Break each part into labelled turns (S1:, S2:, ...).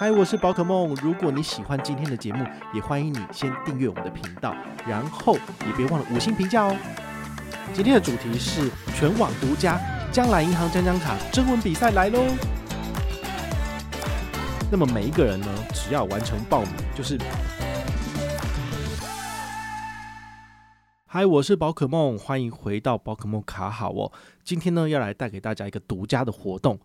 S1: 嗨，我是宝可梦。如果你喜欢今天的节目，也欢迎你先订阅我们的频道，然后也别忘了五星评价哦。今天的主题是全网独家将来银行将将卡征文比赛来喽。那么每一个人呢，只要完成报名，就是。嗨，我是宝可梦，欢迎回到宝可梦卡好哦。今天呢，要来带给大家一个独家的活动，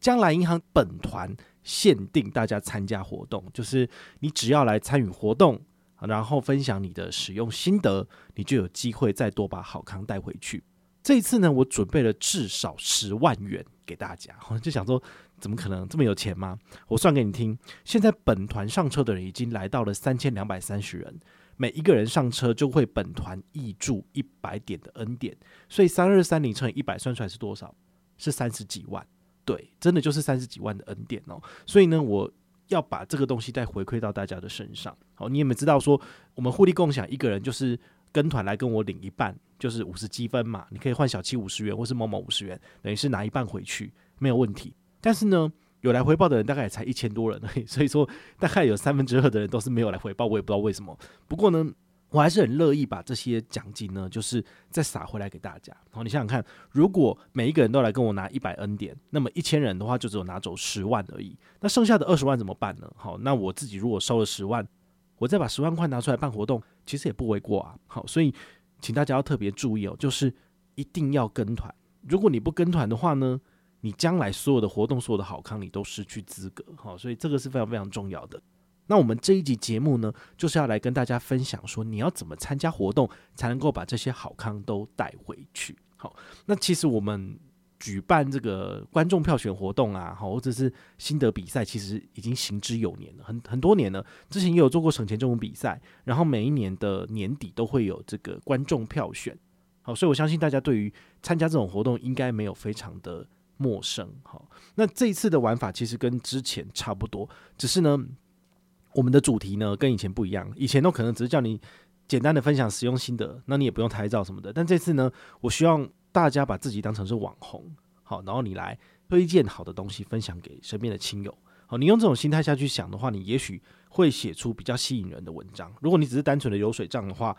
S1: 将来银行本团。限定大家参加活动，就是你只要来参与活动，然后分享你的使用心得，你就有机会再多把好康带回去。这一次呢，我准备了至少十万元给大家，就想说，怎么可能这么有钱吗？我算给你听，现在本团上车的人已经来到了三千两百三十人，每一个人上车就会本团挹注一百点的恩典，所以三二三零乘以一百算出来是多少？是三十几万。对，真的就是三十几万的恩典哦，所以呢，我要把这个东西再回馈到大家的身上。好，你有没有知道说，我们互利共享，一个人就是跟团来跟我领一半，就是五十积分嘛，你可以换小七五十元，或是某某五十元，等于是拿一半回去，没有问题。但是呢，有来回报的人大概也才一千多人，所以说大概有三分之二的人都是没有来回报，我也不知道为什么。不过呢。我还是很乐意把这些奖金呢，就是再撒回来给大家。好，你想想看，如果每一个人都来跟我拿一百恩典，那么一千人的话就只有拿走十万而已。那剩下的二十万怎么办呢？好，那我自己如果收了十万，我再把十万块拿出来办活动，其实也不为过啊。好，所以请大家要特别注意哦，就是一定要跟团。如果你不跟团的话呢，你将来所有的活动、所有的好康，你都失去资格。好，所以这个是非常非常重要的。那我们这一集节目呢，就是要来跟大家分享说，你要怎么参加活动，才能够把这些好康都带回去。好，那其实我们举办这个观众票选活动啊，好，或者是心得比赛，其实已经行之有年了，很很多年了。之前也有做过省钱这种比赛，然后每一年的年底都会有这个观众票选。好，所以我相信大家对于参加这种活动应该没有非常的陌生。好，那这一次的玩法其实跟之前差不多，只是呢。我们的主题呢，跟以前不一样，以前都可能只是叫你简单的分享使用心得，那你也不用拍照什么的。但这次呢，我希望大家把自己当成是网红，好，然后你来推荐好的东西分享给身边的亲友，好，你用这种心态下去想的话，你也许会写出比较吸引人的文章。如果你只是单纯的流水账的话，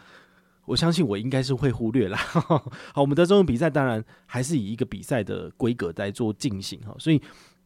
S1: 我相信我应该是会忽略啦。好，我们的这种比赛当然还是以一个比赛的规格在做进行哈，所以。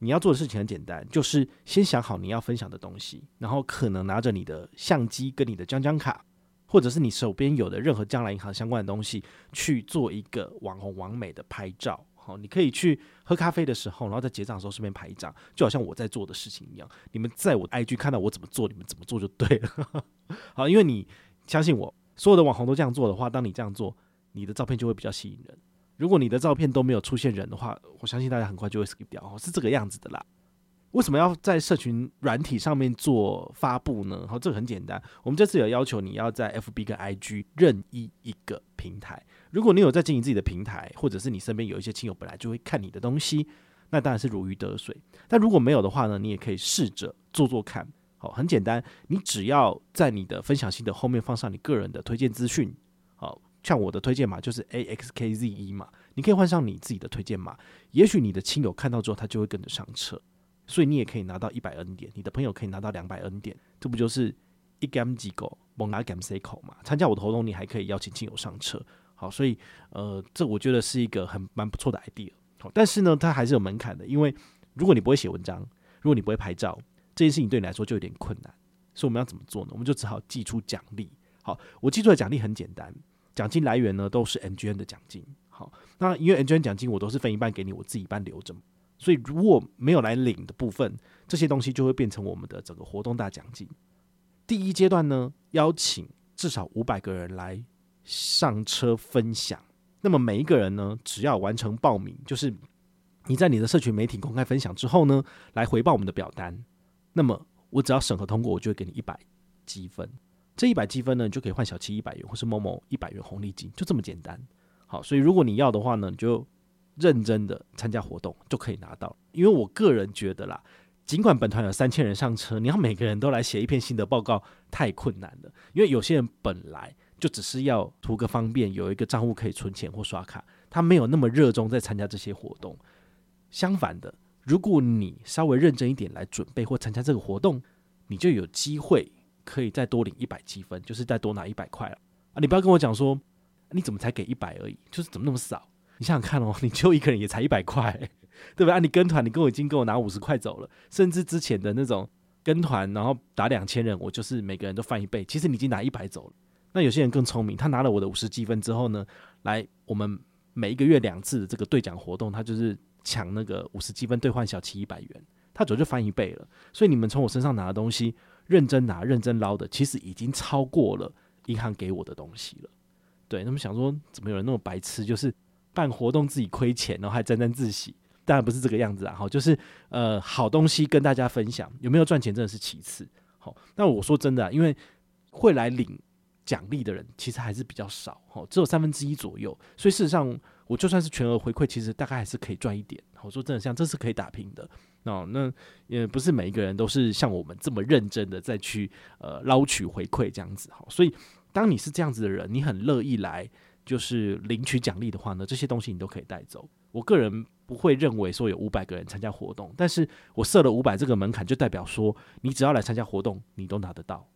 S1: 你要做的事情很简单，就是先想好你要分享的东西，然后可能拿着你的相机跟你的讲讲卡，或者是你手边有的任何将来银行相关的东西，去做一个网红网美的拍照。好，你可以去喝咖啡的时候，然后在结账的时候顺便拍一张，就好像我在做的事情一样。你们在我的 IG 看到我怎么做，你们怎么做就对了。好，因为你相信我，所有的网红都这样做的话，当你这样做，你的照片就会比较吸引人。如果你的照片都没有出现人的话，我相信大家很快就会 skip 掉，是这个样子的啦。为什么要在社群软体上面做发布呢？好，这个很简单，我们这次有要求你要在 FB 跟 IG 任意一个平台。如果你有在经营自己的平台，或者是你身边有一些亲友本来就会看你的东西，那当然是如鱼得水。但如果没有的话呢，你也可以试着做做看。好，很简单，你只要在你的分享心得后面放上你个人的推荐资讯。像我的推荐码就是 AXKZE 嘛，你可以换上你自己的推荐码，也许你的亲友看到之后，他就会跟着上车，所以你也可以拿到一百 N 点，你的朋友可以拿到两百 N 点，这不就是一 gam 机构猛拿 gam 塞口嘛？参加我的活动，你还可以邀请亲友上车，好，所以呃，这我觉得是一个很蛮不错的 idea。好，但是呢，它还是有门槛的，因为如果你不会写文章，如果你不会拍照，这件事情对你来说就有点困难，所以我们要怎么做呢？我们就只好寄出奖励。好，我寄出的奖励很简单。奖金来源呢，都是 MGN 的奖金。好，那因为 MGN 奖金我都是分一半给你，我自己一半留着。所以如果没有来领的部分，这些东西就会变成我们的整个活动大奖金。第一阶段呢，邀请至少五百个人来上车分享。那么每一个人呢，只要完成报名，就是你在你的社群媒体公开分享之后呢，来回报我们的表单。那么我只要审核通过，我就会给你一百积分。这一百积分呢，你就可以换小七一百元，或是某某一百元红利金，就这么简单。好，所以如果你要的话呢，你就认真的参加活动就可以拿到。因为我个人觉得啦，尽管本团有三千人上车，你要每个人都来写一篇心得报告太困难了。因为有些人本来就只是要图个方便，有一个账户可以存钱或刷卡，他没有那么热衷在参加这些活动。相反的，如果你稍微认真一点来准备或参加这个活动，你就有机会可以再多领一百积分，就是再多拿一百块了啊！你不要跟我讲说，你怎么才给一百而已？就是怎么那么少？你想想看哦，你就一个人也才一百块，对不对？啊，你跟团，你跟我已经跟我拿五十块走了，甚至之前的那种跟团，然后打两千人，我就是每个人都翻一倍，其实你已经拿一百走了。那有些人更聪明，他拿了我的五十积分之后呢，来我们每一个月两次的这个兑奖活动，他就是。抢那个五十积分兑换小七一百元，他早就翻一倍了。所以你们从我身上拿的东西，认真拿、认真捞的，其实已经超过了银行给我的东西了。对，那么想说，怎么有人那么白痴，就是办活动自己亏钱，然后还沾沾自喜？当然不是这个样子啊！哈，就是呃，好东西跟大家分享，有没有赚钱真的是其次。好，那我说真的啊，因为会来领奖励的人其实还是比较少，哈，只有三分之一左右。所以事实上。我就算是全额回馈，其实大概还是可以赚一点。我说真的，像这是可以打拼的哦。那也不是每一个人都是像我们这么认真的再去呃捞取回馈这样子哈。所以当你是这样子的人，你很乐意来就是领取奖励的话呢，这些东西你都可以带走。我个人不会认为说有五百个人参加活动，但是我设了五百这个门槛，就代表说你只要来参加活动，你都拿得到。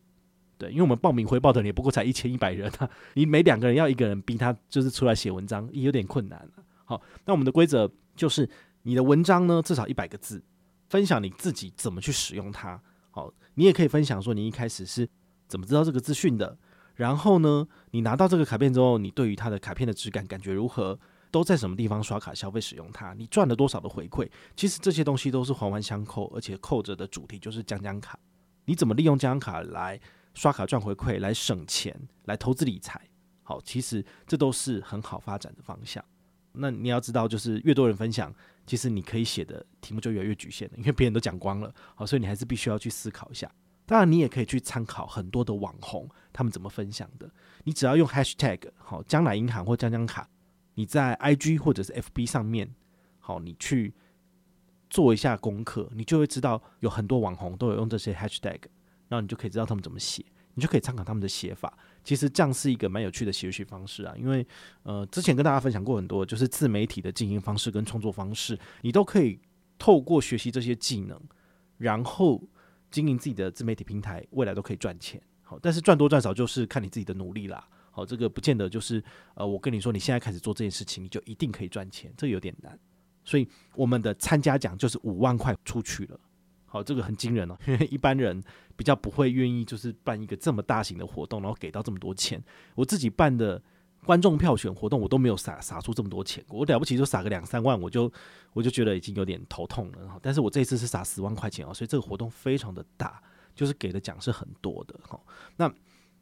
S1: 对，因为我们报名回报的人也不过才一千一百人啊，你每两个人要一个人逼他就是出来写文章，也有点困难了。好，那我们的规则就是你的文章呢至少一百个字，分享你自己怎么去使用它。好，你也可以分享说你一开始是怎么知道这个资讯的，然后呢，你拿到这个卡片之后，你对于它的卡片的质感感觉如何？都在什么地方刷卡消费使用它？你赚了多少的回馈？其实这些东西都是环环相扣，而且扣着的主题就是将将卡。你怎么利用将将卡来？刷卡赚回馈来省钱，来投资理财，好，其实这都是很好发展的方向。那你要知道，就是越多人分享，其实你可以写的题目就越来越局限了，因为别人都讲光了。好，所以你还是必须要去思考一下。当然，你也可以去参考很多的网红他们怎么分享的。你只要用 hashtag 好，将来银行或将将卡，你在 IG 或者是 FB 上面，好，你去做一下功课，你就会知道有很多网红都有用这些 hashtag。然后你就可以知道他们怎么写，你就可以参考他们的写法。其实这样是一个蛮有趣的学习方式啊，因为呃，之前跟大家分享过很多，就是自媒体的经营方式跟创作方式，你都可以透过学习这些技能，然后经营自己的自媒体平台，未来都可以赚钱。好，但是赚多赚少就是看你自己的努力啦。好，这个不见得就是呃，我跟你说，你现在开始做这件事情，你就一定可以赚钱，这有点难。所以我们的参加奖就是五万块出去了。好，这个很惊人哦，因 为一般人比较不会愿意，就是办一个这么大型的活动，然后给到这么多钱。我自己办的观众票选活动，我都没有撒撒出这么多钱，我了不起就撒个两三万，我就我就觉得已经有点头痛了。但是我这次是撒十万块钱哦，所以这个活动非常的大，就是给的奖是很多的。好，那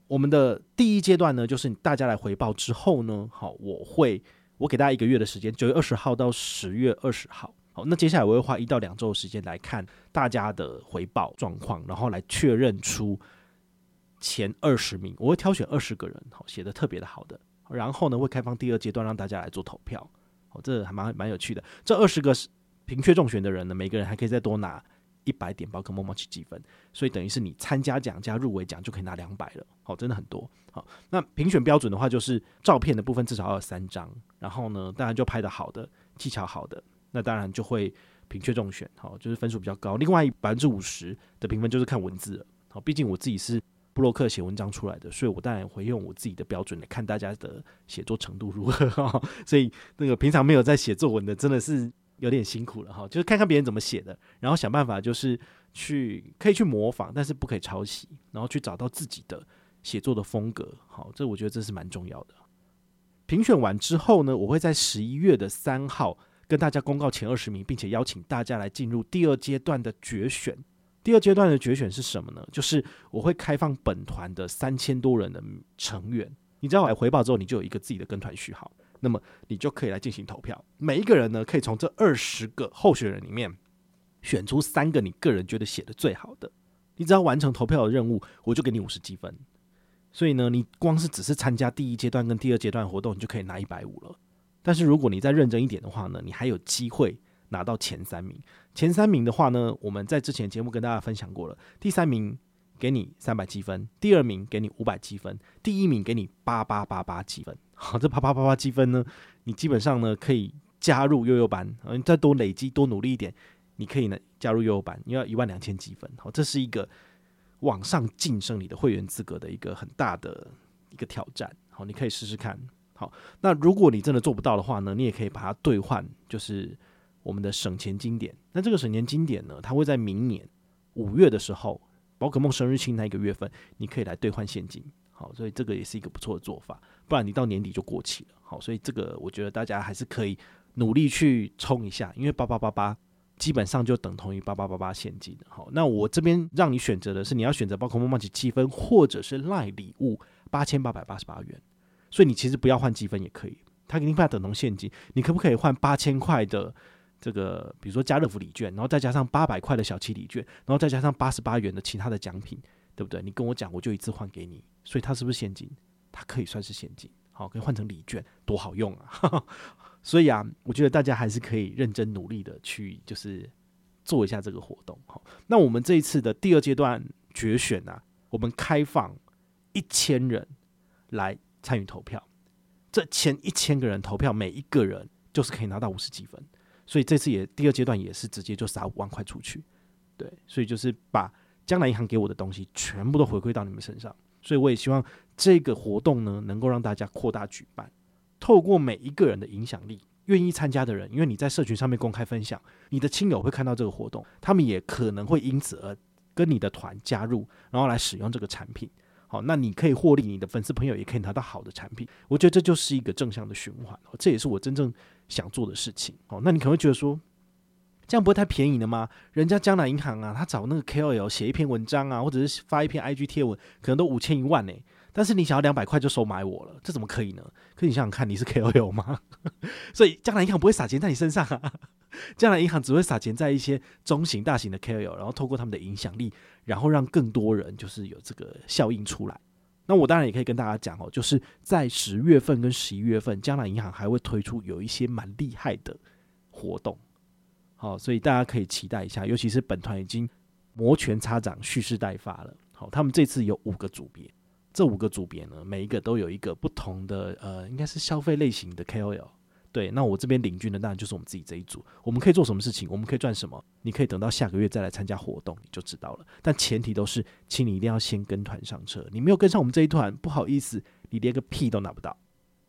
S1: 我们的第一阶段呢，就是大家来回报之后呢，好，我会我给大家一个月的时间，九月二十号到十月二十号。好，那接下来我会花一到两周的时间来看大家的回报状况，然后来确认出前二十名。我会挑选二十个人，好，写的特别的好的。然后呢，会开放第二阶段让大家来做投票。好，这还蛮蛮有趣的。这二十个平缺中选的人呢，每个人还可以再多拿一百点宝可梦梦奇积分，所以等于是你参加奖加入围奖就可以拿两百了。好，真的很多。好，那评选标准的话，就是照片的部分至少要有三张，然后呢，当然就拍的好的，技巧好的。那当然就会平缺中选，好，就是分数比较高。另外百分之五十的评分就是看文字了，好，毕竟我自己是布洛克写文章出来的，所以我当然会用我自己的标准来看大家的写作程度如何。所以那个平常没有在写作文的，真的是有点辛苦了哈。就是看看别人怎么写的，然后想办法就是去可以去模仿，但是不可以抄袭，然后去找到自己的写作的风格。好，这我觉得这是蛮重要的。评选完之后呢，我会在十一月的三号。跟大家公告前二十名，并且邀请大家来进入第二阶段的决选。第二阶段的决选是什么呢？就是我会开放本团的三千多人的成员，你只要来回报之后，你就有一个自己的跟团序号，那么你就可以来进行投票。每一个人呢，可以从这二十个候选人里面选出三个你个人觉得写的最好的，你只要完成投票的任务，我就给你五十积分。所以呢，你光是只是参加第一阶段跟第二阶段活动，你就可以拿一百五了。但是如果你再认真一点的话呢，你还有机会拿到前三名。前三名的话呢，我们在之前节目跟大家分享过了。第三名给你三百积分，第二名给你五百积分，第一名给你八八八八积分。好，这八八八八积分呢，你基本上呢可以加入幼幼班，你再多累积多努力一点，你可以呢加入幼幼班，你要一万两千积分。好，这是一个。往上晋升你的会员资格的一个很大的一个挑战，好，你可以试试看。好，那如果你真的做不到的话呢，你也可以把它兑换，就是我们的省钱经典。那这个省钱经典呢，它会在明年五月的时候，宝可梦生日庆那一个月份，你可以来兑换现金。好，所以这个也是一个不错的做法，不然你到年底就过期了。好，所以这个我觉得大家还是可以努力去冲一下，因为八八八八。基本上就等同于八八八八现金。好，那我这边让你选择的是，你要选择宝可梦梦奇积分，或者是赖礼物八千八百八十八元。所以你其实不要换积分也可以，它给你发等同现金。你可不可以换八千块的这个，比如说家乐福礼券，然后再加上八百块的小七礼券，然后再加上八十八元的其他的奖品，对不对？你跟我讲，我就一次换给你。所以它是不是现金？它可以算是现金。好，可以换成礼券，多好用啊！所以啊，我觉得大家还是可以认真努力的去，就是做一下这个活动。好，那我们这一次的第二阶段决选啊，我们开放一千人来参与投票。这前一千个人投票，每一个人就是可以拿到五十积分。所以这次也第二阶段也是直接就撒五万块出去。对，所以就是把将来银行给我的东西全部都回馈到你们身上。所以我也希望这个活动呢，能够让大家扩大举办。透过每一个人的影响力，愿意参加的人，因为你在社群上面公开分享，你的亲友会看到这个活动，他们也可能会因此而跟你的团加入，然后来使用这个产品。好，那你可以获利，你的粉丝朋友也可以拿到好的产品。我觉得这就是一个正向的循环，这也是我真正想做的事情。哦，那你可能会觉得说，这样不会太便宜了吗？人家江南银行啊，他找那个 KOL 写一篇文章啊，或者是发一篇 IG 贴文，可能都五千一万呢。但是你想要两百块就收买我了，这怎么可以呢？可你想想看，你是 KOL 吗？所以将来银行不会撒钱在你身上啊，将来银行只会撒钱在一些中型、大型的 KOL，然后透过他们的影响力，然后让更多人就是有这个效应出来。那我当然也可以跟大家讲哦，就是在十月份跟十一月份，将来银行还会推出有一些蛮厉害的活动，好，所以大家可以期待一下。尤其是本团已经摩拳擦掌、蓄势待发了，好，他们这次有五个组别。这五个组别呢，每一个都有一个不同的呃，应该是消费类型的 KOL。对，那我这边领军的当然就是我们自己这一组。我们可以做什么事情？我们可以赚什么？你可以等到下个月再来参加活动，你就知道了。但前提都是，请你一定要先跟团上车。你没有跟上我们这一团，不好意思，你连个屁都拿不到。